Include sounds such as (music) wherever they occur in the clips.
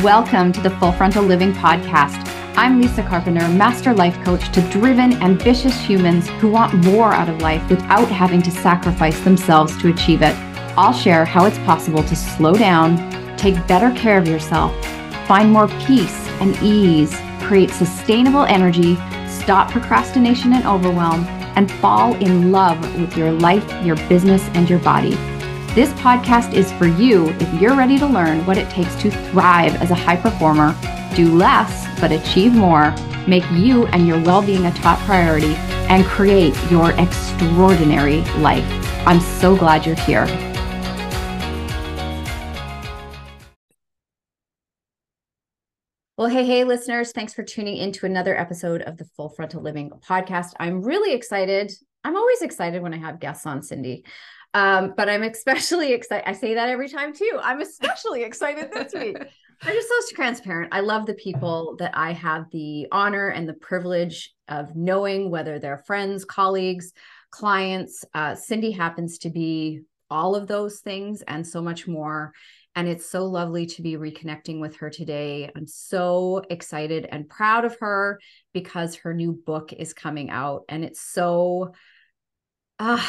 Welcome to the Full Frontal Living Podcast. I'm Lisa Carpenter, master life coach to driven, ambitious humans who want more out of life without having to sacrifice themselves to achieve it. I'll share how it's possible to slow down, take better care of yourself, find more peace and ease, create sustainable energy, stop procrastination and overwhelm, and fall in love with your life, your business, and your body. This podcast is for you if you're ready to learn what it takes to thrive as a high performer, do less but achieve more, make you and your well being a top priority, and create your extraordinary life. I'm so glad you're here. Well, hey, hey, listeners, thanks for tuning in to another episode of the Full Frontal Living podcast. I'm really excited. I'm always excited when I have guests on, Cindy. Um, but I'm especially excited. I say that every time too. I'm especially excited this (laughs) week. I'm just so transparent. I love the people that I have the honor and the privilege of knowing, whether they're friends, colleagues, clients. Uh, Cindy happens to be all of those things and so much more. And it's so lovely to be reconnecting with her today. I'm so excited and proud of her because her new book is coming out. And it's so, uh,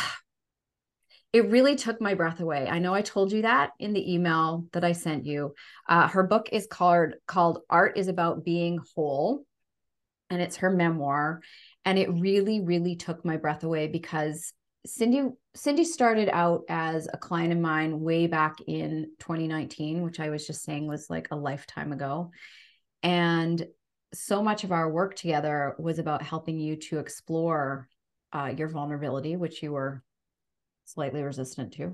it really took my breath away. I know I told you that in the email that I sent you. Uh, her book is called called Art is About Being Whole, and it's her memoir. And it really, really took my breath away because Cindy Cindy started out as a client of mine way back in 2019, which I was just saying was like a lifetime ago. And so much of our work together was about helping you to explore uh, your vulnerability, which you were slightly resistant to.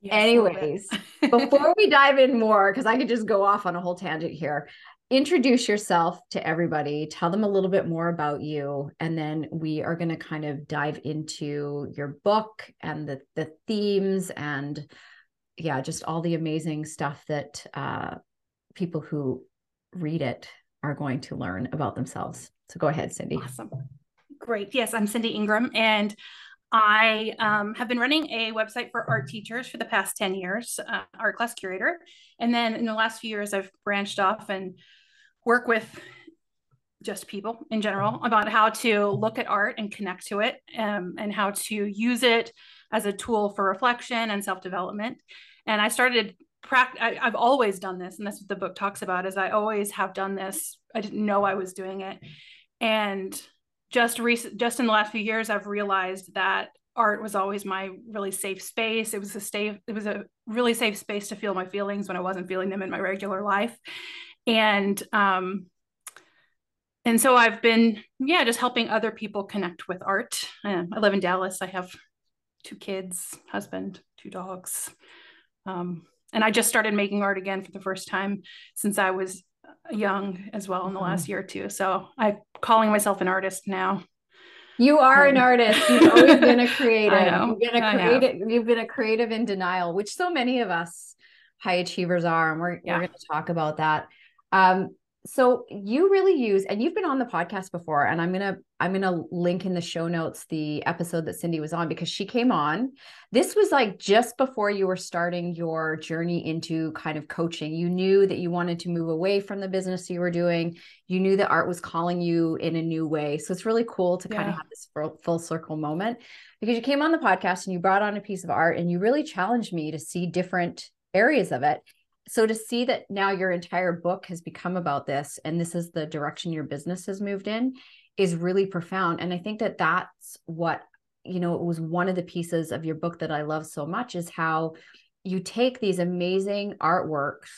Yes, Anyways, before we dive in more, because I could just go off on a whole tangent here, introduce yourself to everybody, tell them a little bit more about you, and then we are going to kind of dive into your book and the the themes and yeah, just all the amazing stuff that uh, people who read it are going to learn about themselves. So go ahead, Cindy. Awesome. Great. Yes, I'm Cindy Ingram, and I um, have been running a website for art teachers for the past 10 years, uh, art class curator. And then in the last few years, I've branched off and work with just people in general about how to look at art and connect to it um, and how to use it as a tool for reflection and self-development. And I started practice. I've always done this. And that's what the book talks about is I always have done this. I didn't know I was doing it. And just recent just in the last few years i've realized that art was always my really safe space. It was a safe it was a really safe space to feel my feelings when i wasn't feeling them in my regular life. And um and so i've been yeah just helping other people connect with art. Um, i live in dallas. I have two kids husband two dogs. Um, and i just started making art again for the first time since i was young as well in the last mm-hmm. year or two. So I'm calling myself an artist now. You are um, an artist. You've always been a (laughs) creative. You've been a creative. You've been a creative in denial, which so many of us high achievers are, and we're, yeah. we're going to talk about that. Um, so you really use and you've been on the podcast before and i'm gonna i'm gonna link in the show notes the episode that cindy was on because she came on. This was like just before you were starting your journey into kind of coaching. You knew that you wanted to move away from the business you were doing. You knew that art was calling you in a new way. So it's really cool to yeah. kind of have this full, full circle moment because you came on the podcast and you brought on a piece of art and you really challenged me to see different areas of it so to see that now your entire book has become about this and this is the direction your business has moved in is really profound. And i think that that's what you know it was one of the pieces of your book that i love so much is how you take these amazing artworks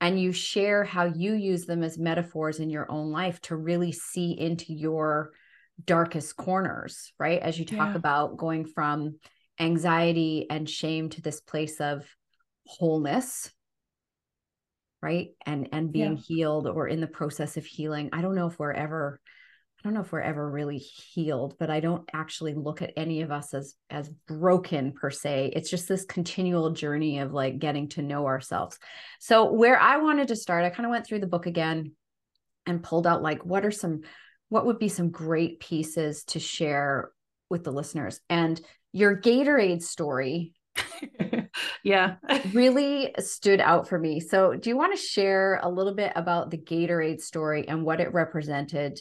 and you share how you use them as metaphors in your own life to really see into your darkest corners right? As you talk yeah. about going from anxiety and shame to this place of wholeness right? And and being yeah. healed or in the process of healing. I don't know if we're ever i don't know if we're ever really healed but i don't actually look at any of us as as broken per se. It's just this continual journey of like getting to know ourselves. So where i wanted to start i kind of went through the book again and pulled out like what are some what would be some great pieces to share with the listeners? And your gatorade story (laughs) yeah. (laughs) really stood out for me. So, do you want to share a little bit about the Gatorade story and what it represented?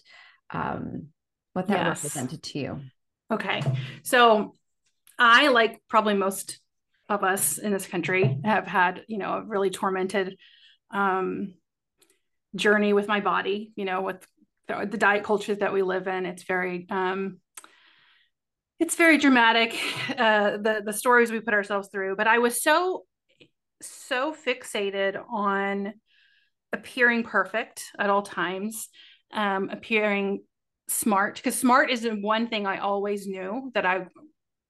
Um, what that yes. represented to you? Okay. So, I, like probably most of us in this country, have had, you know, a really tormented um, journey with my body, you know, with the, the diet culture that we live in. It's very, um, it's very dramatic, (laughs) uh, the the stories we put ourselves through. But I was so so fixated on appearing perfect at all times, um, appearing smart because smart is the one thing I always knew that I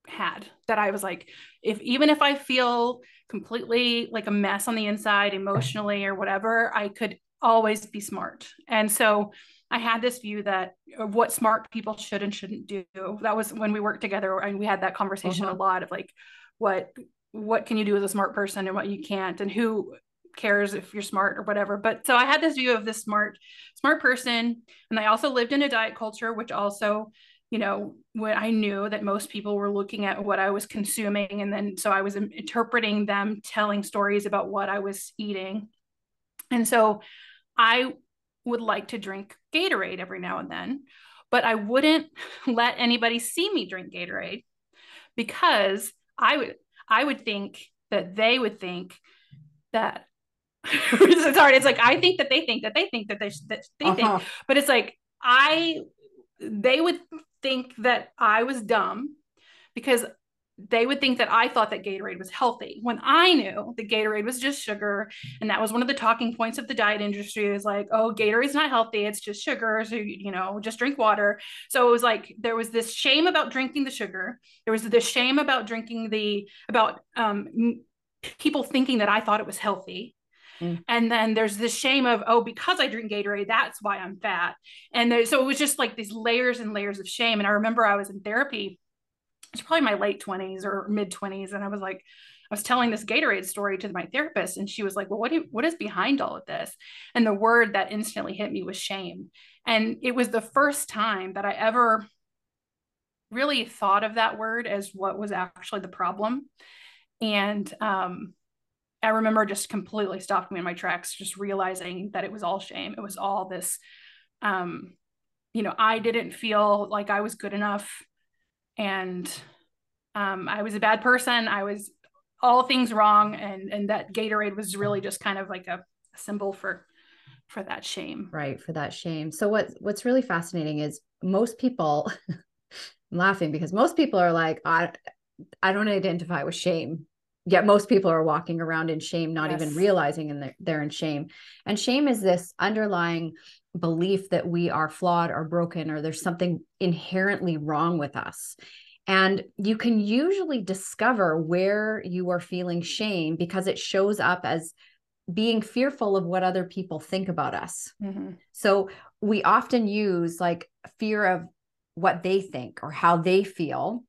had that I was like, if even if I feel completely like a mess on the inside emotionally or whatever, I could always be smart. And so I had this view that what smart people should and shouldn't do. That was when we worked together and we had that conversation uh-huh. a lot of like what what can you do as a smart person and what you can't and who cares if you're smart or whatever. But so I had this view of this smart smart person and I also lived in a diet culture which also you know when i knew that most people were looking at what i was consuming and then so i was interpreting them telling stories about what i was eating and so i would like to drink Gatorade every now and then, but I wouldn't (laughs) let anybody see me drink Gatorade because I would I would think that they would think that (laughs) it's hard. It's like I think that they think that they think that they that they uh-huh. think, but it's like I they would think that I was dumb because they would think that I thought that Gatorade was healthy when I knew that Gatorade was just sugar. And that was one of the talking points of the diet industry is like, oh, Gatorade's not healthy. It's just sugar. So, you know, just drink water. So it was like, there was this shame about drinking the sugar. There was this shame about drinking the, about um, people thinking that I thought it was healthy. Mm. And then there's this shame of, oh, because I drink Gatorade, that's why I'm fat. And there, so it was just like these layers and layers of shame. And I remember I was in therapy it's probably my late 20s or mid 20s and i was like i was telling this gatorade story to my therapist and she was like well what, do, what is behind all of this? And the word that instantly hit me was shame. And it was the first time that i ever really thought of that word as what was actually the problem. And um, i remember just completely stopping me in my tracks just realizing that it was all shame. It was all this um, you know i didn't feel like i was good enough and um, I was a bad person. I was all things wrong, and and that Gatorade was really just kind of like a, symbol for for that shame. Right, for that shame. So what what's really fascinating is most people. (laughs) I'm laughing because most people are like, I I don't identify with shame. Yet most people are walking around in shame, not yes. even realizing and they're, they're in shame. And shame is this underlying belief that we are flawed or broken or there's something inherently wrong with us. And you can usually discover where you are feeling shame because it shows up as being fearful of what other people think about us. Mm-hmm. So we often use like fear of what they think or how they feel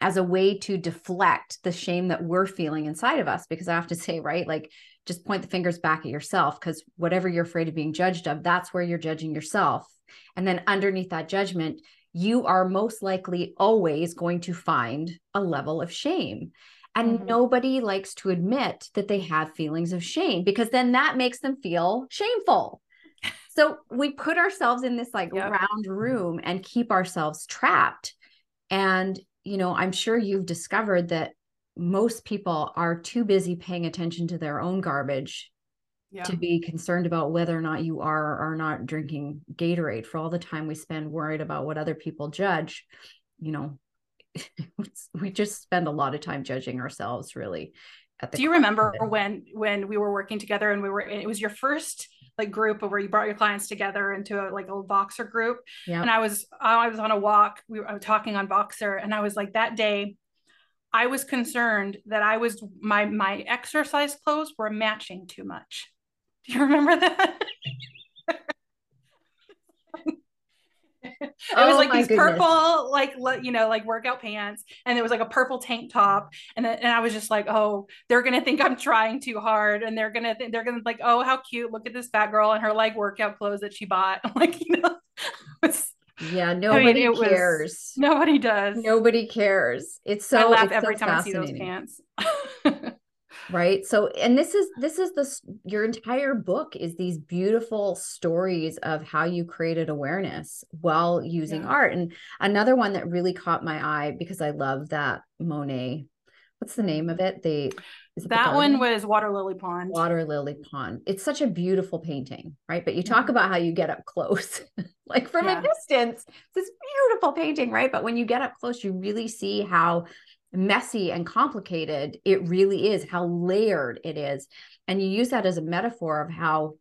as a way to deflect the shame that we're feeling inside of us. Because I have to (laughs) say, right, like just point the fingers back at yourself because whatever you're afraid of being judged of, that's where you're judging yourself. And then underneath that judgment, you are most likely always going to find a level of shame. And mm-hmm. nobody likes to admit that they have feelings of shame because then that makes them feel shameful. So we put ourselves in this like yep. round room and keep ourselves trapped. And, you know, I'm sure you've discovered that most people are too busy paying attention to their own garbage yeah. to be concerned about whether or not you are or are not drinking Gatorade for all the time we spend worried about what other people judge. You know, (laughs) we just spend a lot of time judging ourselves really. Do you remember when when we were working together and we were it was your first like group where you brought your clients together into a like a Voxer group. Yeah. And I was I was on a walk. We were talking on Voxer and I was like that day I was concerned that I was my my exercise clothes were matching too much. Do you remember that? (laughs) it oh was like these goodness. purple like you know like workout pants and there was like a purple tank top and then, and I was just like oh they're gonna think I'm trying too hard and they're gonna th- they're gonna like oh how cute look at this fat girl and her like workout clothes that she bought (laughs) like you know yeah, nobody I mean, cares. Was, nobody does. Nobody cares. It's so. I laugh every so time I see those pants. (laughs) right so and this is this is this your entire book is these beautiful stories of how you created awareness while using yeah. art and another one that really caught my eye because i love that monet what's the name of it the that one was water lily pond water lily pond it's such a beautiful painting right but you talk mm-hmm. about how you get up close (laughs) like from yeah. a distance it's this beautiful painting right but when you get up close you really see how messy and complicated it really is, how layered it is. And you use that as a metaphor of how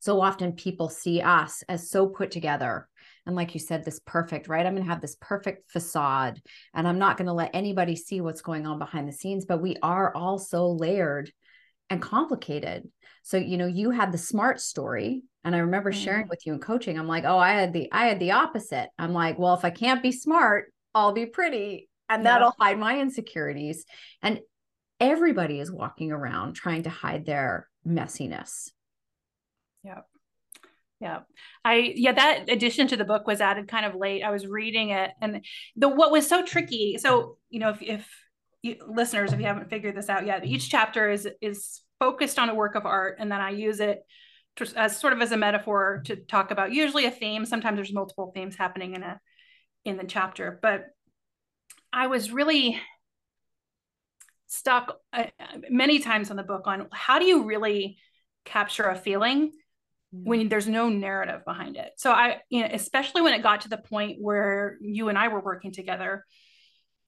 so often people see us as so put together. And like you said, this perfect, right? I'm going to have this perfect facade and I'm not going to let anybody see what's going on behind the scenes, but we are all so layered and complicated. So, you know, you had the smart story and I remember sharing mm. with you in coaching. I'm like, "Oh, I had the I had the opposite." I'm like, "Well, if I can't be smart, I'll be pretty." and yeah. that'll hide my insecurities and everybody is walking around trying to hide their messiness yeah yeah i yeah that addition to the book was added kind of late i was reading it and the what was so tricky so you know if, if you, listeners if you haven't figured this out yet each chapter is is focused on a work of art and then i use it as sort of as a metaphor to talk about usually a theme sometimes there's multiple themes happening in a in the chapter but I was really stuck uh, many times in the book on how do you really capture a feeling when there's no narrative behind it. So I, you know, especially when it got to the point where you and I were working together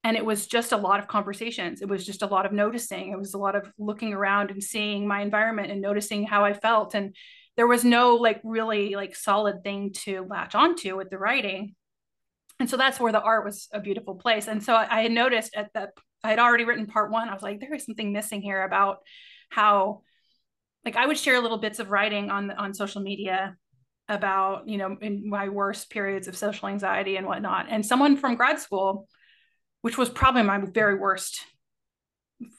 and it was just a lot of conversations. It was just a lot of noticing. It was a lot of looking around and seeing my environment and noticing how I felt. And there was no like really like solid thing to latch onto with the writing. And so that's where the art was a beautiful place. And so i had noticed at that i had already written part one. I was like there is something missing here about how like i would share little bits of writing on on social media about you know in my worst periods of social anxiety and whatnot. And someone from grad school which was probably my very worst.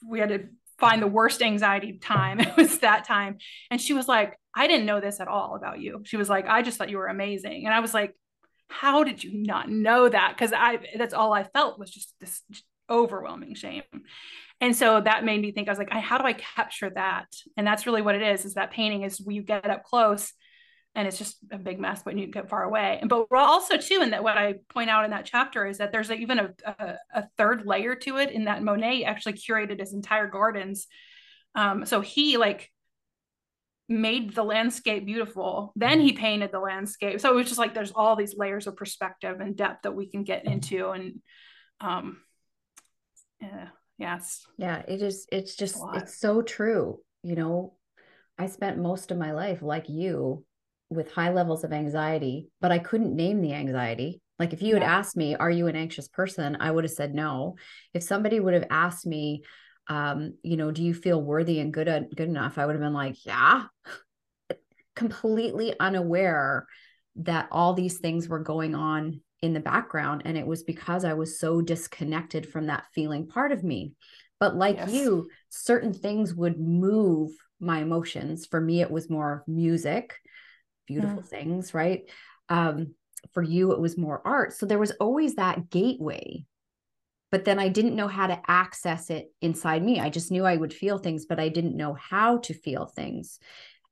We had to find the worst anxiety time. (laughs) It was that time. And she was like i didn't know this at all about you. She was like i just thought you were amazing. And i was like how did you not know that? Because i that's all i felt was just this overwhelming shame. And so that made me think i was like how do i capture that? And that's really what it is is that painting is when you get up close and it's just a big mess when you get far away and but also too and that what i point out in that chapter is that there's even a, a, a third layer to it in that monet actually curated his entire gardens um, so he like made the landscape beautiful. Then he painted the landscape. So it was just like there's all these layers of perspective and depth that we can get into. And um yeah, yes. Yeah, it is it's just it's so true. You know, I spent most of my life like you with high levels of anxiety, but I couldn't name the anxiety. Like if you had asked me, are you an anxious person? I would have said no. If somebody would have asked me, um, you know, do you feel worthy and good good enough? I would have been like, yeah, completely unaware that all these things were going on in the background and it was because I was so disconnected from that feeling part of me. But like yes. you, certain things would move my emotions. For me it was more music, beautiful mm. things, right? Um for you it was more art. So there was always that gateway but then I didn't know how to access it inside me. I just knew I would feel things, but I didn't know how to feel things.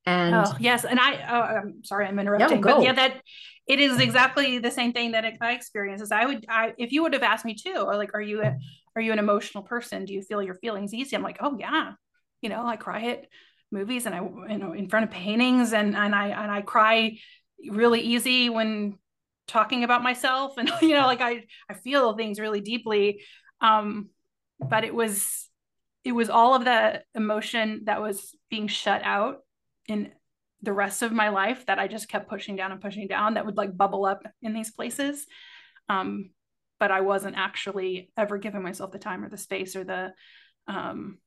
And oh, yes, and I, oh, I'm sorry, I'm interrupting, no, but yeah, that it is exactly the same thing that I experienced. Is I would, I if you would have asked me too, or like, are you a, are you an emotional person? Do you feel your feelings easy? I'm like, oh yeah, you know, I cry at movies and I, you know, in front of paintings, and and I and I cry really easy when talking about myself and (laughs) you know like i i feel things really deeply. Um but it was it was all of the emotion that was being shut out in the rest of my life that i just kept pushing down and pushing down that would like bubble up in these places. Um but i wasn't actually ever giving myself the time or the space or the um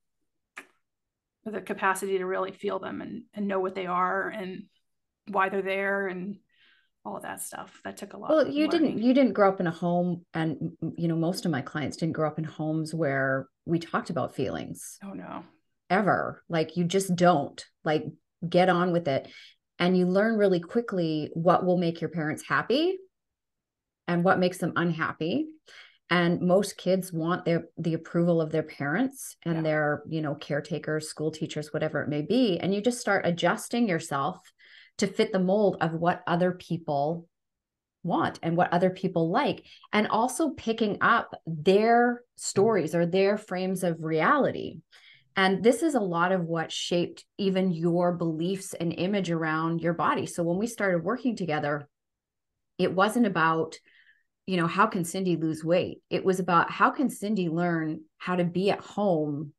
the capacity to really feel them and and know what they are and why they're there and all of that stuff. That took a lot well you didn't you didn't grow up in a home and you know most of my clients didn't grow up in homes where we talked about feelings oh no. ever. Like you just don't. Like get on with it. And you learn really quickly what will make your parents happy and what makes them unhappy and most kids want their the approval of their parents and yeah. their you know caretakers school teachers whatever it may be and you just start adjusting yourself to fit the mold of what other people want and what other people like and also picking up their stories or their frames of reality and this is a lot of what shaped even your beliefs and image around your body so when we started working together it wasn't about you know, how can Cindy lose weight? It was about how can Cindy learn how to be at home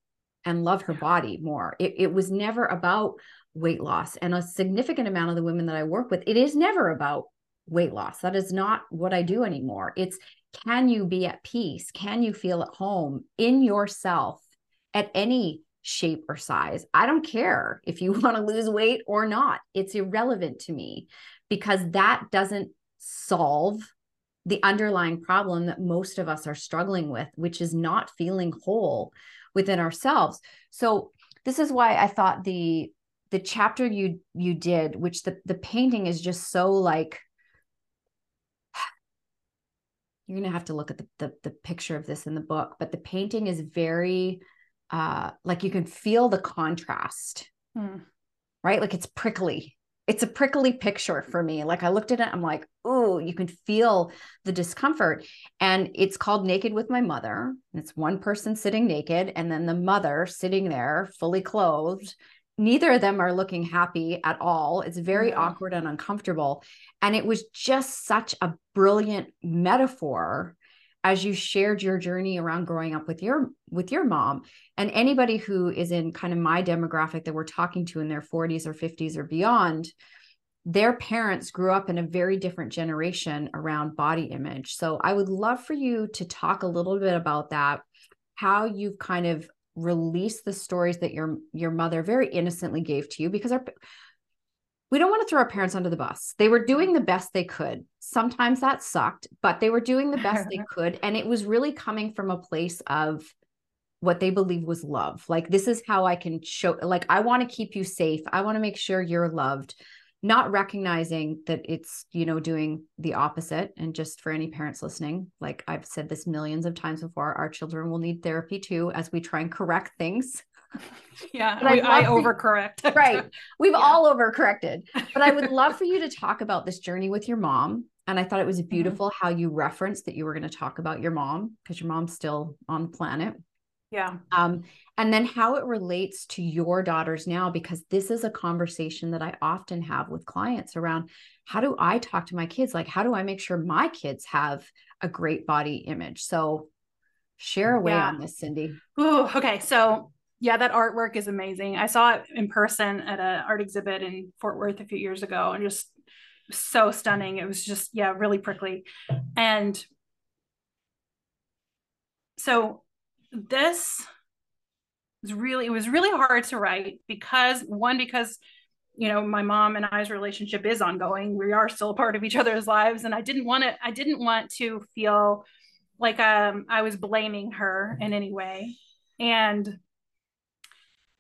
and love her body more. It, it was never about weight loss. And a significant amount of the women that I work with, it is never about weight loss. That is not what I do anymore. It's can you be at peace? Can you feel at home in yourself at any shape or size? I don't care if you (laughs) want to lose weight or not. It's irrelevant to me because that doesn't solve the underlying problem that most of us are struggling with, which is not feeling whole within ourselves. So this is why I thought the the chapter you you did, which the the painting is just so like (sighs) you're gonna have to look at the, the, the picture of this in the book, but the painting is very uh like you can feel the contrast. Hmm. Right? Like it's prickly it's a prickly picture for me. Like I looked at it, I'm like, oh, you can feel the discomfort. And it's called Naked with My Mother. It's one person sitting naked, and then the mother sitting there fully clothed. Neither of them are looking happy at all. It's very yeah. awkward and uncomfortable. And it was just such a brilliant metaphor as you shared your journey around growing up with your with your mom and anybody who is in kind of my demographic that we're talking to in their 40s or 50s or beyond their parents grew up in a very different generation around body image. So i would love for you to talk a little bit about that how you've kind of released the stories that your your mother very innocently gave to you because our we don't want to throw our parents under the bus. They were doing the best they could. Sometimes that sucked, but they were doing the best they (laughs) could. And it was really coming from a place of what they believe was love. Like, this is how I can show, like, I want to keep you safe. I want to make sure you're loved, not recognizing that it's, you know, doing the opposite. And just for any parents listening, like I've said this millions of times before, our children will need therapy too as we try and correct things (laughs) yeah, we, I, overcorrect. (laughs) right. We've yeah. all overcorrected. But I would (laughs) love for you to talk about this journey with your mom. And I thought it was mm-hmm. beautiful mm-hmm. how you referenced that you were going to talk about your mom because your mom's still on the planet. Yeah. Um, and then how it relates to your daughters now, because this is a conversation that I often have with clients around how do I talk to my kids? Like, how do I make sure my kids have a great body image? So share away yeah. on this, Cindy. Ooh, okay. So yeah, that artwork is amazing. I saw it in person at an art exhibit in Fort Worth a few years ago and just so stunning. It was just, yeah, really prickly. And so this was really, it was really hard to write because one, because you know my mom and i's relationship is ongoing we are still a part of each other's lives and i didn't want to i didn't want to feel like um, i was blaming her in any way and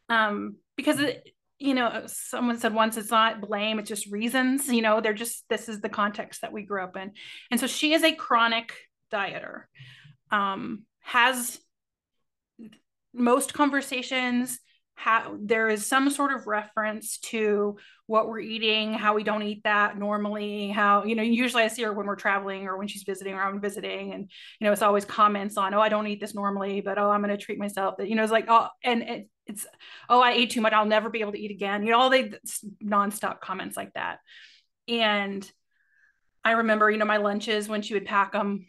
um, because it, you know someone said once it's not blame it's just reasons you know they're just this is the context that we grew up in and so she is a chronic dieter um, has most conversations how there is some sort of reference to what we're eating, how we don't eat that normally, how, you know, usually I see her when we're traveling or when she's visiting or I'm visiting. And, you know, it's always comments on, oh, I don't eat this normally, but oh, I'm going to treat myself. That, you know, it's like, oh, and it, it's, oh, I ate too much. I'll never be able to eat again. You know, all the nonstop comments like that. And I remember, you know, my lunches when she would pack them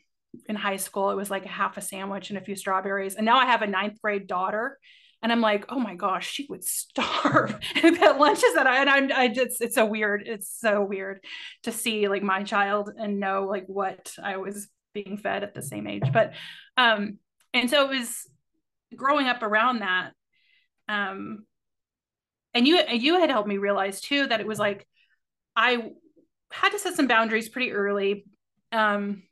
in high school, it was like a half a sandwich and a few strawberries. And now I have a ninth grade daughter and I'm like, oh my gosh, she would starve (laughs) at lunches that I and I'm I just it's so weird. It's so weird to see like my child and know like what I was being fed at the same age. But um, and so it was growing up around that. Um, and you you had helped me realize too that it was like I had to set some boundaries pretty early. Um,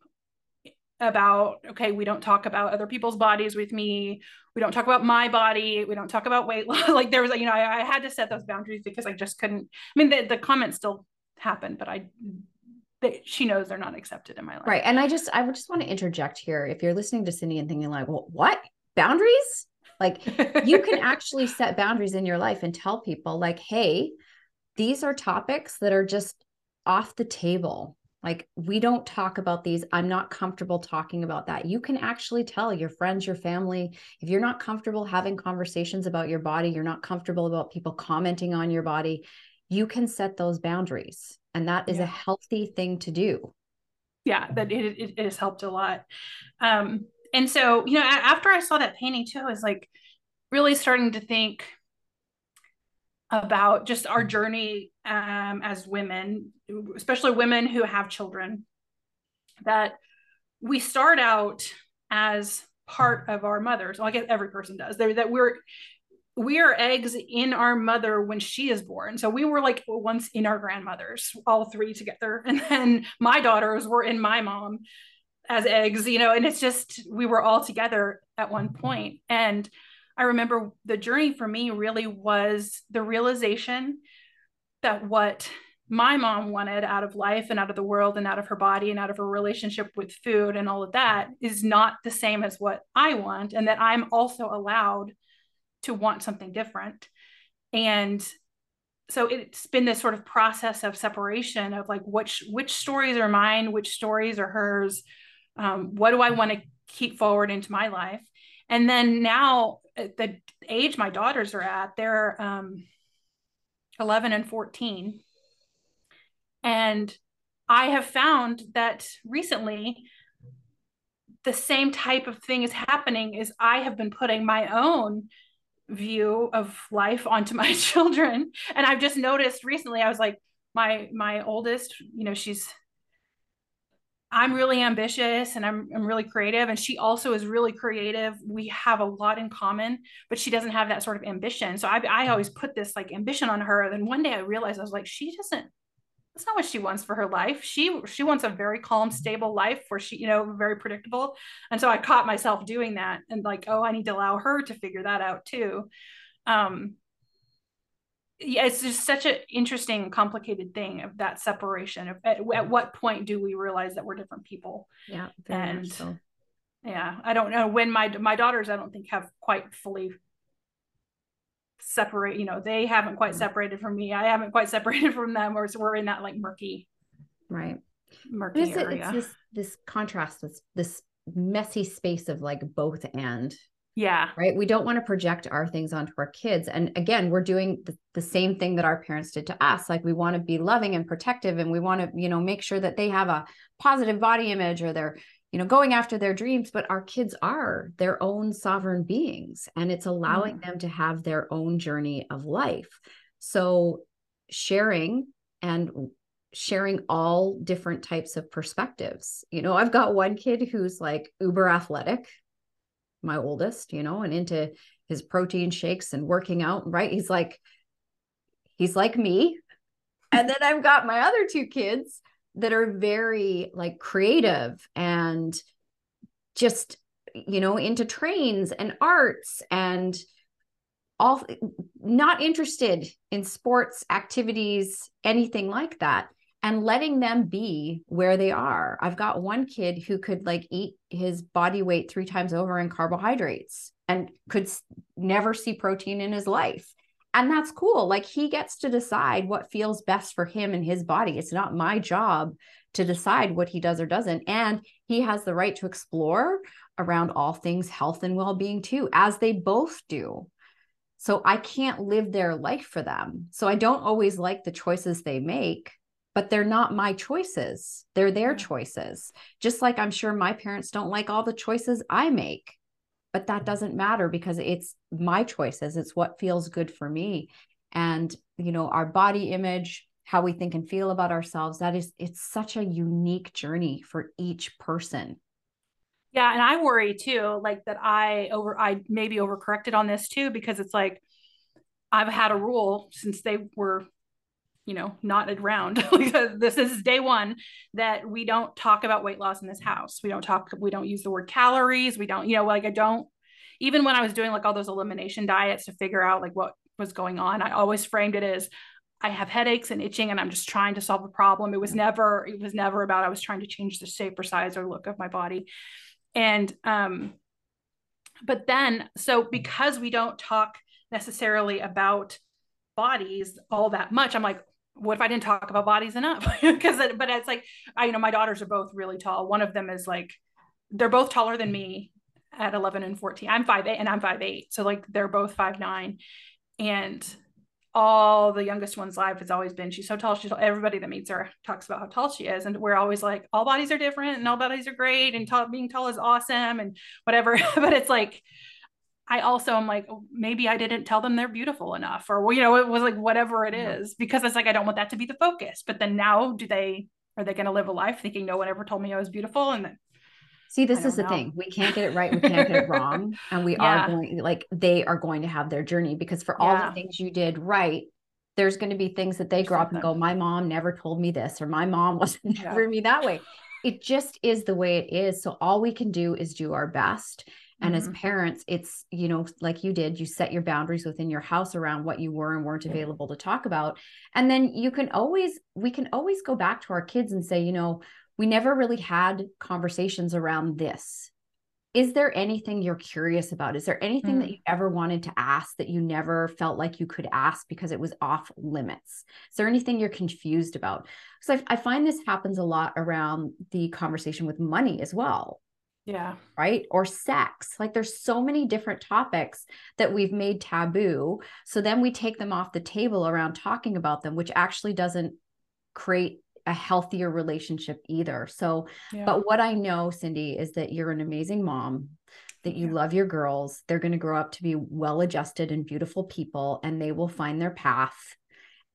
about okay we don't talk about other people's bodies with me we don't talk about my body we don't talk about weight loss (laughs) like there was you know I, I, had to set those boundaries because i just couldn't i mean the, the comments still happened but i that she knows they're not accepted in my life. Right. And I just I would just want to interject here. If you're listening to Cindy and thinking like, well, what? Boundaries? Like you can (laughs) actually set boundaries in your life and tell people like, hey, these are topics that are just off the table. Like we don't talk about these. I'm not comfortable talking about that. You can actually tell your friends, your family, if you're not comfortable having conversations about your body, you're not comfortable about people commenting on your body, you can set those boundaries and that is yeah. a healthy thing to do yeah that it, it, it has helped a lot um and so you know after i saw that painting too i was like really starting to think about just our journey um, as women, especially women who have children, that we start out as part of our mothers. Well, I guess every person does. They're, that we're we are eggs in our mother when she is born. So we were like once in our grandmothers, all three together. (laughs) And then my daughters were in my mom as eggs, you know, and it's just we were all together at one point. And I remember the journey for me really was the realization that what my mom wanted out of life and out of the world and out of her body and out of her relationship with food and all of that is not the same as what I want, and that I'm also allowed to want something different. And so it's been this sort of process of separation of like which which stories are mine, which stories are hers, um, what do I want to keep forward into my life, and then now at the age my daughters are at, they're um, 11 and 14, and I have found that recently the same type of thing is happening is I have been putting my own view of life onto my (laughs) children. And i've just noticed recently i was like my my oldest you know she's i'm really ambitious and I'm, I'm really creative and she also is really creative we have a lot in common but she doesn't have that sort of ambition so i, I always put this like ambition on her and then one day i realized i was like she doesn't that's not what she wants for her life. She she wants a very calm, stable life where she, you know, very predictable. And so I caught myself doing that and like, oh, I need to allow her to figure that out too. Um yeah, it's just such an interesting, complicated thing of that separation. Of at, at what point do we realize that we're different people? Yeah, and so. yeah, I don't know when my my daughters, I don't think have quite fully separate you know they haven't quite mm. separated from me i haven't quite (laughs) separated from them or so we're in that like murky right murky it's, area. it's this this contrast this this messy space of like both and yeah. right? We don't want to project our things onto our kids. And again we're doing the, the same thing that our parents did to us. Like we want to be loving and protective and we want to you know make sure that they have a positive body image or they're you know going after their dreams. But our kids are their own sovereign beings and it's allowing mm. them to have their own journey of life. So sharing and sharing all different types of perspectives. You know i've got one kid who's like uber athletic my oldest you know and into his protein shakes and working out right? He's like he's like me. And then i've got my other two kids that are very like creative and just you know into trains and arts and all not interested in sports activities anything like that and letting them be where they are. I've got one kid who could like eat his body weight three times over in carbohydrates and could never see protein in his life. And that's cool. Like he gets to decide what feels best for him and his body. It's not my job to decide what he does or doesn't. And he has the right to explore around all things health and well-being too as they both do. So i can't live their life for them. So i don't always like the choices they make but they're not my choices. They're their choices. Just like i'm sure my parents don't like all the choices i make but that doesn't matter because it's my choices. It's what feels good for me. And you know our body image how we think and feel about ourselves that is it's such a unique journey for each person. Yeah and i worry too like that i over i maybe overcorrected on this too because it's like i've had a rule since they were you know not around (laughs) because this is day one that we don't talk about weight loss in this house we don't talk we don't use the word calories we don't you know like i don't even when i was doing like all those elimination diets to figure out like what was going on i always framed it as I have headaches and itching and I'm just trying to solve a problem. It was never, it was never about I was trying to change the shape or size or look of my body. And um, but then so because we don't talk necessarily about bodies all that much, I'm like, what if I didn't talk about bodies enough? (laughs) Because but it's like I you know my daughters are both really tall. One of them is like they're both taller than me at 11 and 14. I'm five eight and I'm five eight. So like they're both five nine. And all the youngest one's life has always been she's so tall. She's everybody that meets her talks about how tall she is. And we're always like, all bodies are different and all bodies are great and tall, being tall is awesome and whatever. (laughs) but it's like I also am like, oh, maybe I didn't tell them they're beautiful enough, or you know, it was like whatever it is, because it's like I don't want that to be the focus. But then now, do they are they going to live a life thinking no one ever told me I was beautiful? And then, see, this is the know. thing: we can't get it right, we can't get it wrong, (laughs) and we yeah. are going like they are going to have their journey because for all yeah. the things you did right, there's going to be things that they grow up and go, my mom never told me this, or my mom wasn't (laughs) yeah. never me that way. (laughs) It just is the way it is. So all we can do is do our best and mm-hmm. as parents, it's, you know, like you did, you set your boundaries within your house around what you were and weren't available to talk about. And then you can always, we can always go back to our kids and say, you know, we never really had conversations around this. Is there anything you're curious about? Is there anything mm. that you ever wanted to ask that you never felt like you could ask because it was off limits? Is there anything you're confused about? Because I, I find this happens a lot around the conversation with money as well yeah. Right. Or sex. Like there's so many different topics that we've made taboo. So then we take them off the table around talking about them, which actually doesn't create a healthier relationship either. So, yeah. but what I know, Cindy, is that you're an amazing mom, that you yeah. love your girls. They're going to grow up to be well adjusted and beautiful people, and they will find their path.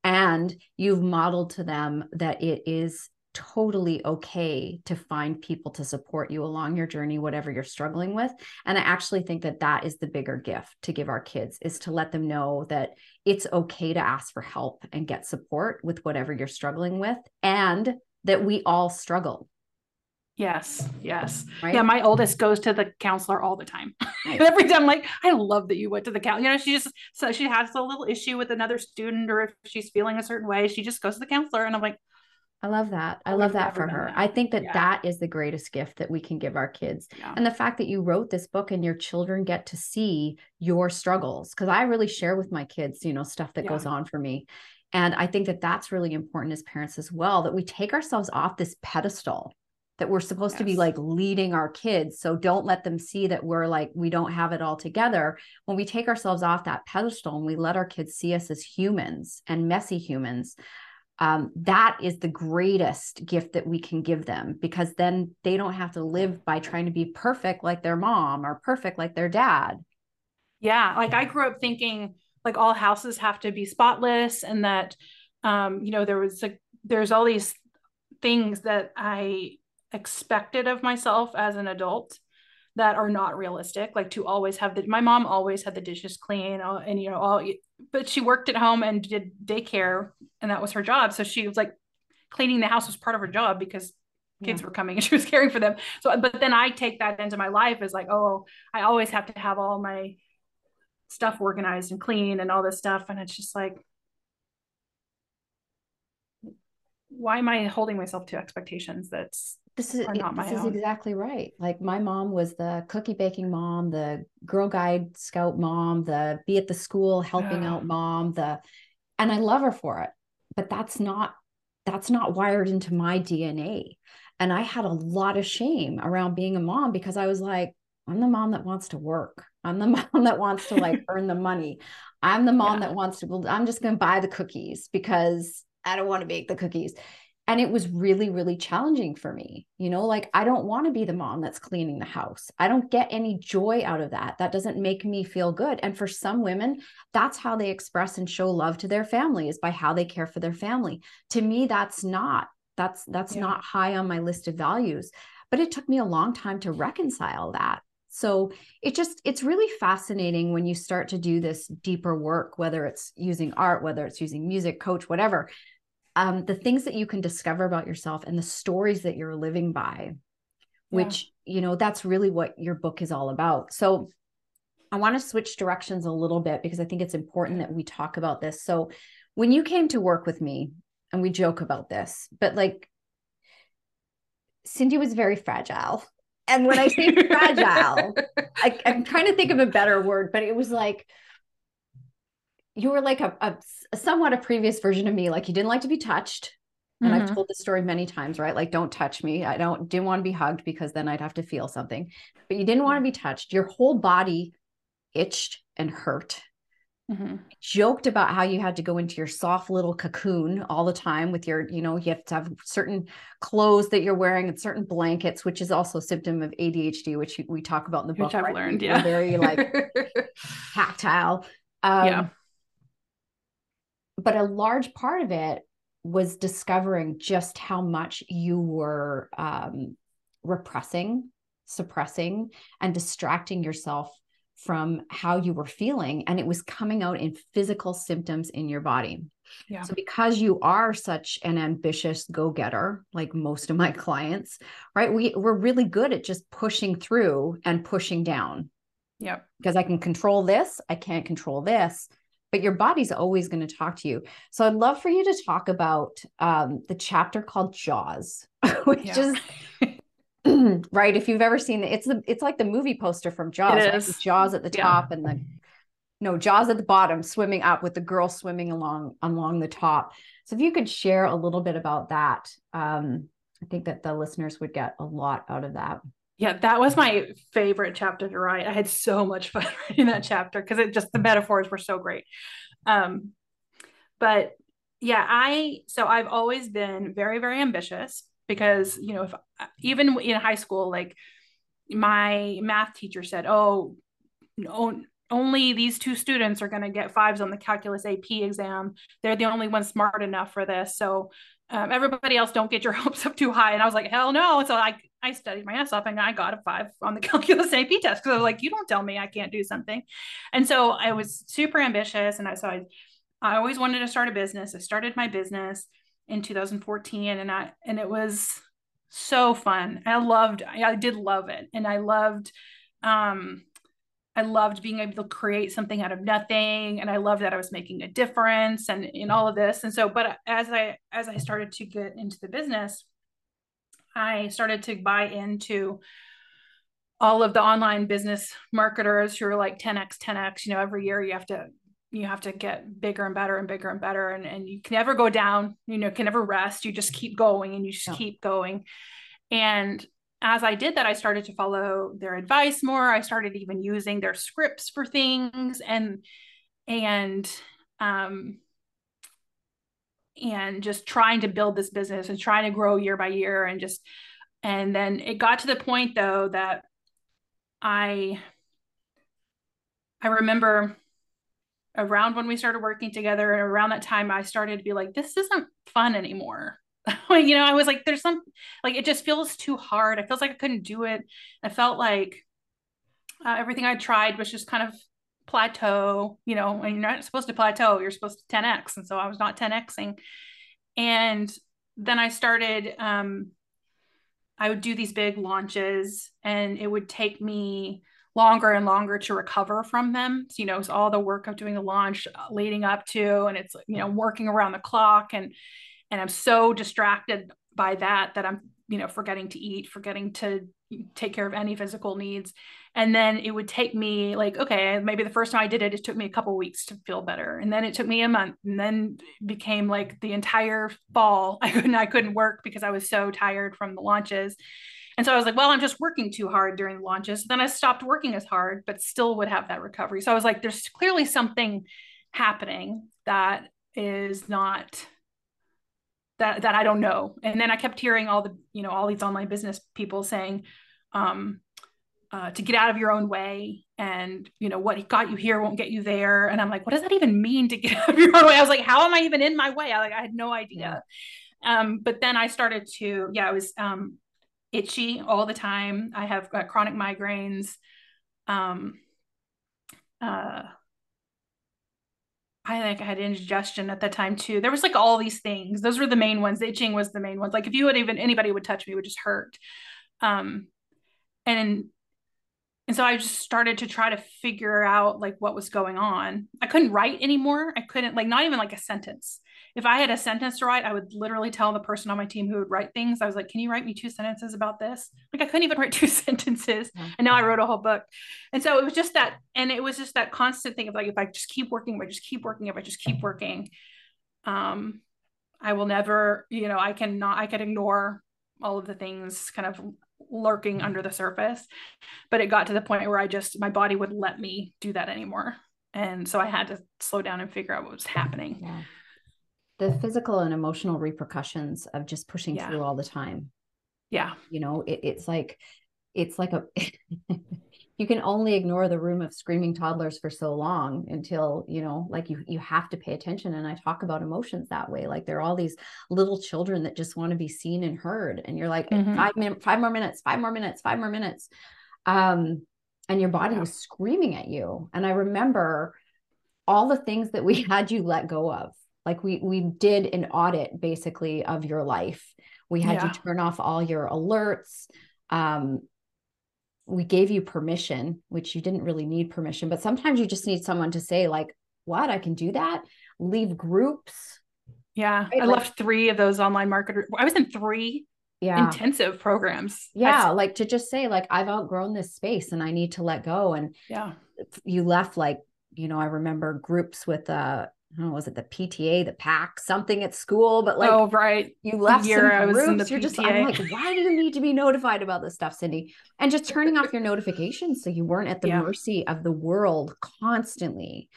And you've modeled to them that it is totally okay to find people to support you along your journey whatever you're struggling with and i actually think that that is the bigger gift to give our kids is to let them know that it's okay to ask for help and get support with whatever you're struggling with and that we all struggle Yes, yes. Right? Yeah, my oldest goes to the counselor all the time. (laughs) Nice. Every time, I'm like, I love that you went to the counselor. You know, she just so she has a little issue with another student, or if she's feeling a certain way, she just goes to the counselor. And I'm like, I love that. I love that for her. That. I think that yeah. that is the greatest gift that we can give our kids. Yeah. And the fact that you wrote this book and your children get to see your struggles because I really share with my kids, you know, stuff that yeah. goes on for me. And I think that that's really important as parents as well that we take ourselves off this pedestal that we're supposed yes. to be like leading our kids. So don't let them see that we're like, we don't have it all together. When we take ourselves off that pedestal and we let our kids see us as humans and messy humans, um, that is the greatest gift that we can give them because then they don't have to live by trying to be perfect like their mom or perfect like their dad. Yeah. Like I grew up thinking like all houses have to be spotless and that, um, you know, there was a, there's all these things that I expected of myself as an adult that are not realistic like to always have the my mom always had the dishes clean uh, and you know all but she worked at home and did daycare and that was her job. So she was like cleaning the house was part of her job because kids yeah. were coming (laughs) and she was caring for them. So but then i take that into my life as like oh i always have to have all my stuff organized and clean and all this stuff. And it's just like why am i holding myself to expectations that's this is this is exactly right. Like my mom was the cookie baking mom, the Girl Guide Scout mom, the be at the school helping out mom, the and I love her for it. But that's not that's not wired into my DNA. And I had a lot of shame around being a mom because I was like, I'm the mom that wants to work. I'm the (laughs) mom that wants to like earn the money. I'm the mom yeah. that wants to, well, I'm just going to buy the cookies because I don't want to bake the cookies and it was really really challenging for me you know like i don't want to be the mom that's cleaning the house. I don't get any joy out of that. That doesn't make me feel good. And for some women that's how they express and show love to their family is by how they care for their family. To me that's not that's that's yeah. not high on my list of values. But it took me a long time to reconcile that. So it just it's really fascinating when you start to do this deeper work whether it's using art whether it's using music coach whatever um, the things that you can discover about yourself and the stories that you're living by, which, yeah. you know, that's really what your book is all about. So I want to switch directions a little bit because I think it's important that we talk about this. So when you came to work with me, and we joke about this, but like Cindy was very fragile. And when I say (laughs) fragile, I, am trying to think of a better word, but it was like you were like a, a, a, somewhat a previous version of me. Like you didn't like to be touched. And mm-hmm. I've told this story many times, right? Like, don't touch me. I don't didn't want to be hugged because then I'd have to feel something. But you didn't want to be touched. Your whole body itched and hurt Mm-hmm. Joked about how you had to go into your soft little cocoon all the time with your, you know, you have to have certain clothes that you're wearing and certain blankets, which is also a symptom of ADHD, which we talk about in the book. Which I've right? learned, yeah. very like (laughs) tactile. Um, yeah. But a large part of it was discovering just how much you were um, repressing, suppressing, and distracting yourself from how you were feeling and it was coming out in physical symptoms in your body. Yeah. So because you are such an ambitious go-getter like most of my (laughs) clients, right? We we're really good at just pushing through and pushing down. Yeah. Because I can control this, I can't control this, but your body's always going to talk to you. So I'd love for you to talk about um, the chapter called Jaws, (laughs) which yeah. is (clears throat) right? If you've ever seen it, it's the it's like the movie poster from Jaws. Right? Jaws at the top yeah. and the no Jaws at the bottom, swimming up with the girl swimming along along the top. So if you could share a little bit about that, um, I think that the listeners would get a lot out of that. Yeah, that was my favorite chapter to write. I had so much fun (laughs) writing that chapter because it just the metaphors were so great. Um, but yeah, I so I've always been very very ambitious because you know if even in high school like my math teacher said oh no, only these two students are going to get fives on the calculus ap exam. They're the only ones smart enough for this. So um, everybody else don't get your (laughs) hopes up too high. And i was like hell no. So i i studied my ass off and i got a five on the (laughs) calculus ap test because i was like you don't tell me i can't do something. And so i was super ambitious and i so i i always wanted to start a business. I started my business in 2014 and I and it was so fun. I loved I, did love it and I loved um I loved being able to create something out of nothing and I loved that I was making a difference and in all of this. And so but as I as I started to get into the business I started to buy into all of the online business marketers who are like 10x 10x you know every year you have to you have to get bigger and better and bigger and better and, and you can never go down you know can never rest. You just keep going and you just yeah. keep going. And as i did that i started to follow their advice more. I started even using their scripts for things and and um and just trying to build this business and trying to grow year by year and just and then it got to the point though that i i remember around when we started working together and around that time i started to be like this isn't fun anymore. (laughs) You know i was like there's some like it just feels too hard. It feels like i couldn't do it. I felt like uh, everything i tried was just kind of plateau you know and you're not supposed to plateau you're supposed to 10x and so i was not 10xing and then i started um i would do these big launches and it would take me longer and longer to recover from them. So, you know, it's all the work of doing the launch uh, leading up to, and it's, you know, working around the clock. And, and I'm so distracted by that, that I'm, you know, forgetting to eat, forgetting to take care of any physical needs. And then it would take me like, okay, maybe the first time I did it, it took me a couple weeks to feel better. And then it took me a month and then became like the entire fall. (laughs) I couldn't, I couldn't work because I was so tired from the launches. And so I was like, well, I'm just working too hard during the launches. Then I stopped working as hard, but still would have that recovery. So I was like, there's clearly something happening that is not that that I don't know. And then I kept hearing all the, you know, all these online business people saying, um, uh, to get out of your own way and you know what got you here won't get you there and i'm like what does that even mean to get (laughs) out of your own way i was like how am i even in my way i like i had no idea um, but then i started to yeah i was um, itchy all the time. I have uh, chronic migraines. Um, uh, I think I had indigestion at that time too. There was like all these things. Those were the main ones. The itching was the main ones. Like if you would even anybody would touch me, would just hurt. Um, and and so I just started to try to figure out like what was going on. I couldn't write anymore. I couldn't like not even like a sentence. If I had a sentence to write, I would literally tell the person on my team who would write things. I was like, "Can you write me two sentences about this?" Like I couldn't even (laughs) write two sentences, and now I wrote a whole book. And so it was just that, and it was just that constant thing of like, if I just keep working, if I just keep working, if I just keep working, um, I will never, you know, I cannot, I can ignore all of the things kind of lurking under the surface. But it got to the point where I just, my body would let me do that anymore. And so I had to slow down and figure out what was happening. Yeah. The physical and emotional repercussions of just pushing Yeah. through all the time. Yeah. You know, it, it's like, it's like a, (laughs) you can only ignore the room of screaming toddlers for so long until, you know, like you, you have to pay attention. And I talk about emotions that way. Like they're all these little children that just want to be seen and heard. And you're like, Mhm. five minutes, five more minutes, five more minutes, five more minutes. Um, and your body Yeah. was screaming at you. And I remember all the things that we (laughs) had you let go of. Like we we did an audit basically of your life. We had Yeah. you turn off all your alerts. Um, we gave you permission, which you didn't really need permission, but sometimes you just need someone to say, like, what, I can do that. Leave groups. Yeah. Right, I like- left three of those online marketer. I was in three Yeah. intensive programs. yeah. I- like to just say, like, I've outgrown this space and I need to let go. And yeah. you left like you know i remember groups with uh know, was it the PTA, the PAC, something at school, but like oh, right. you left year some I was in groups. the You're just, I'm like, why do you need to be notified about this stuff, Cindy? And just turning off your notifications so you weren't at the Yeah. mercy of the world constantly,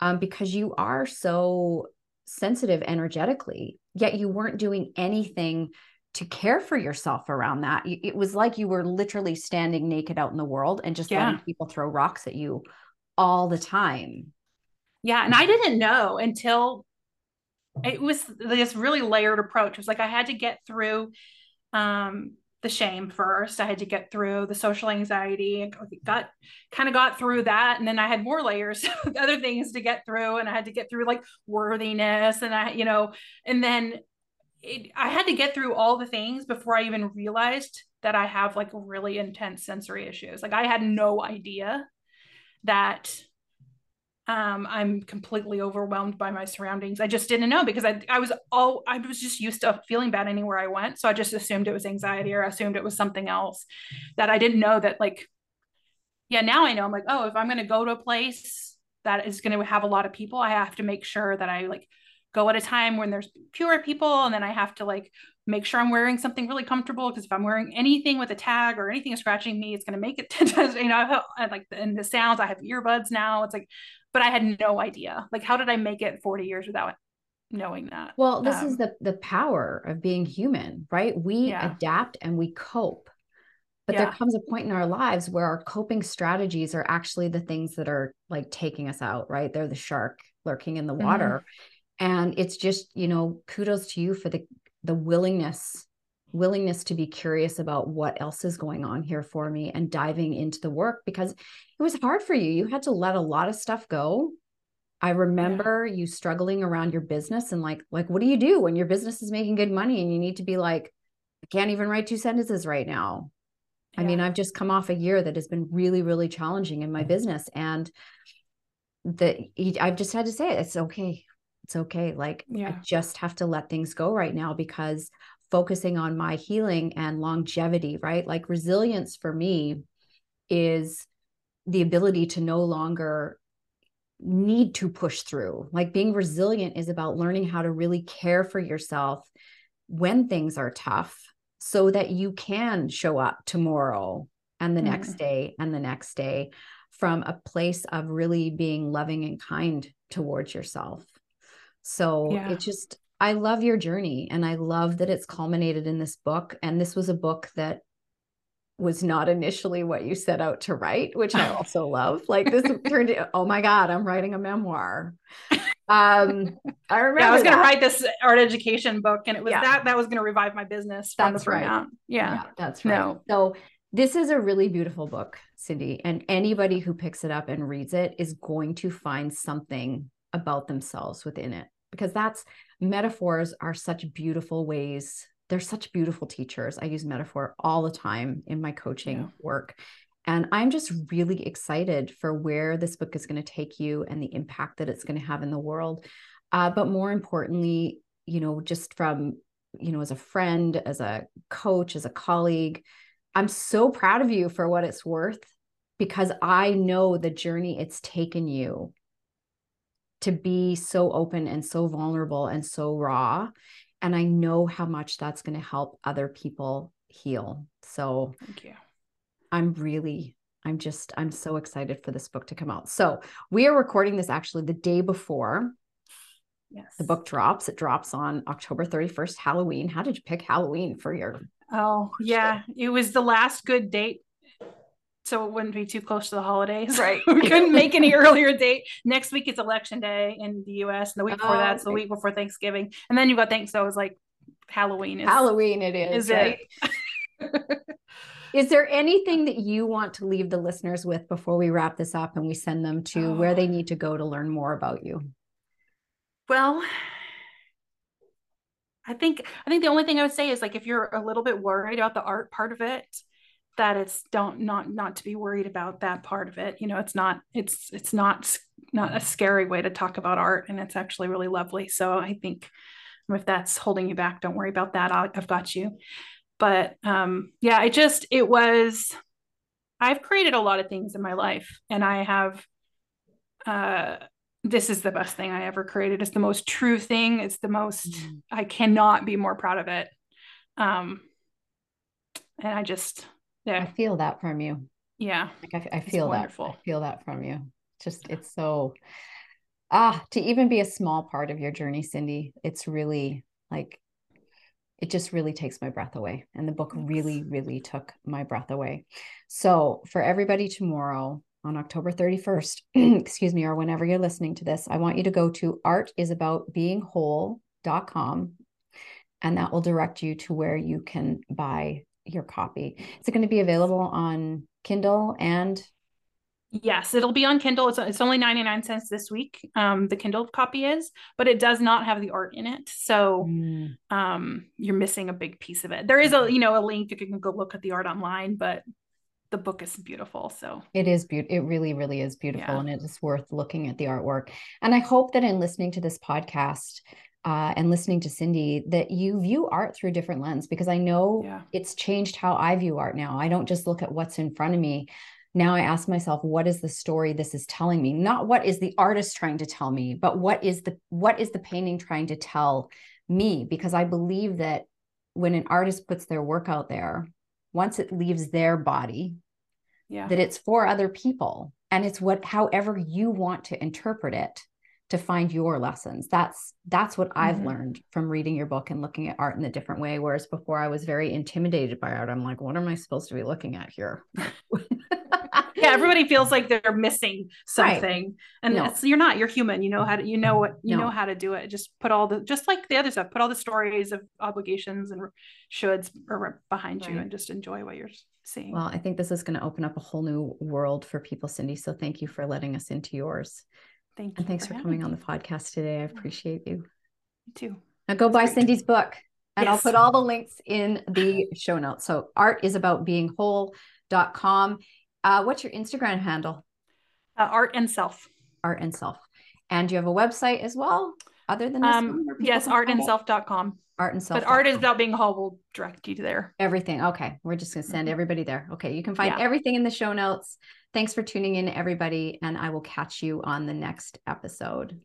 um, because you are so sensitive energetically. Yet you weren't doing anything to care for yourself around that. It was like you were literally standing naked out in the world and just Yeah. letting people throw rocks at you all the time. Yeah. And I didn't know until it was this really layered approach. It was like I had to get through um the shame first. I had to get through the social anxiety and got kind of got through that. And then I had more layers, (laughs) of other things to get through. And I had to get through like worthiness and I, you know, and then it, I had to get through all the things before I even realized that I have like really intense sensory issues. Like I had no idea that um, I'm completely overwhelmed by my surroundings. I just didn't know because I, I was all I was just used to feeling bad anywhere I went. So I just assumed it was anxiety or assumed it was something else that I didn't know that like yeah, now I know I'm like, oh, if I'm gonna go to a place that is gonna have a lot of people, I have to make sure that I like go at a time when there's fewer people and then I have to like make sure I'm wearing something really comfortable because if I'm wearing anything with a tag or anything scratching me, it's going to make it 10 (laughs) you know, have, like, and the sounds, I have earbuds now. It's like, but I had no idea. Like, how did I make it 40 years without knowing that? Well, this is Um, the the power of being human, right? We Yeah. adapt and we cope. But there comes a point in our lives where our coping strategies are actually the things that are like taking us out, right? They're the shark lurking in the Mhm. water. And it's just, you know, kudos to you for the the willingness willingness to be curious about what else is going on here for me and diving into the work because it was hard for you. You had to let a lot of stuff go. I remember you struggling around your business and like like what do you do when your business is making good money and you need to be like I can't even write two sentences right now. I mean, I've just come off a year that has been really really challenging in my business and that I've just had to say it. It's okay. It's okay. Like I just have to let things go right now because focusing on my healing and longevity, right? Like resilience for me is the ability to no longer need to push through. Like being resilient is about learning how to really care for yourself when things are tough so that you can show up tomorrow and the next mm-hmm. day and the next day from a place of really being loving and kind towards yourself. So Yeah. it just, I love your journey and I love that it's culminated in this book. And this was a book that was not initially what you set out to write, which I (laughs) also love. Like this turned, in- oh my God, I'm writing a memoir. Um, I remember (laughs) Yeah, I was going to write this art education book, and it was Yeah. that that was going to revive my business That's right. burnout. Yeah. that's right. No. So this is a really beautiful book, Cindy, and anybody who picks it up and reads it is going to find something about themselves within it because that's metaphors are such beautiful ways. They're such beautiful teachers. I use metaphor all the time in my coaching Yeah. work. And I'm just really excited for where this book is going to take you and the impact that it's going to have in the world. Uh, but more importantly, you know, just from, you know, as a friend, as a coach, as a colleague, I'm so proud of you for what it's worth because I know the journey it's taken you to be so open and so vulnerable and so raw. And I know how much that's going to help other people heal. So thank you. I'm really, I'm just, I'm so excited for this book to come out. So we are recording this actually the day before yes. the book drops. It drops on October 31st, Halloween. How did you pick Halloween for your? Oh, yeah. It was the last good date so it wouldn't be too close to the holidays. (laughs) Right. we couldn't make any earlier date. Next week it's election day in the US, and the week before oh, that's okay. the week before Thanksgiving. And then you got thanks. So it was like Halloween is Halloween it is, is right? It? (laughs) is there anything that you want to leave the listeners with before we wrap this up and we send them to oh. where they oh. need to go to learn more about you? Well, I think I think the only thing I would say is like if you're a little bit worried about the art part of it, that it's don't not not to be worried about that part of it. You know it's not it's it's not not a scary way to talk about art and it's actually really lovely. So i think if that's holding you back don't worry about that. I have got you. But um yeah i just it was i've created a lot of things in my life and i have uh this is the best thing i ever created. It's the most true thing. It's the most mm. i cannot be more proud of it. Um and i just yeah. I feel that from you. Yeah. Like I, I feel that. I feel that from you. Just it's so ah to even be a small part of your journey, Cindy. It's really like it just really takes my breath away. And the book really, really took my breath away. So for everybody tomorrow on October 31st, (clears throat) excuse me, or whenever you're listening to this, I want you to go to artisaboutbeingwhole.com and that will direct you to where you can buy your copy. Is it going to be available on Kindle and? Yes, it'll be on Kindle. It's, it's only 99 cents this week. Um, the Kindle copy is, but it does not have the art in it. So mm. um, you're missing a big piece of it. There is a, you know, a link you can go look at the art online, but the book is beautiful. So it is beautiful. It really, really is beautiful. Yeah. And it is worth looking at the artwork. And I hope that in listening to this podcast, uh, and listening to Cindy that you view art through a different lens because I know yeah. it's changed how I view art now. I don't just look at what's in front of me. Now I ask myself, what is the story this is telling me? Not what is the artist trying to tell me, but what is the what is the painting trying to tell me? Because I believe that when an artist puts their work out there, once it leaves their body, yeah. that it's for other people and it's what however you want to interpret it to find your lessons that's that's what i've mm-hmm. learned from reading your book and looking at art in a different way whereas before i was very intimidated by art i'm like what am i supposed to be looking at here (laughs) yeah everybody feels like they're missing something right. and no. you're not you're human you know how to you know what you no. know how to do it just put all the just like the other stuff put all the stories of obligations and shoulds behind right. you and just enjoy what you're seeing well i think this is going to open up a whole new world for people cindy so thank you for letting us into yours Thank you. And thanks for, for coming on the podcast today. I appreciate you. You too. Now go buy Cindy's book. And yes. I'll put all the links in the show notes. So art is about being whole.com. Uh, what's your Instagram handle? Uh, art and self. Art and self. And you have a website as well, other than this um, Yes, artandself.com. Art and self. But art is about being whole. We'll direct you to there. Everything. Okay. We're just going to send mm-hmm. everybody there. Okay. You can find yeah. everything in the show notes. Thanks for tuning in, everybody, and I will catch you on the next episode.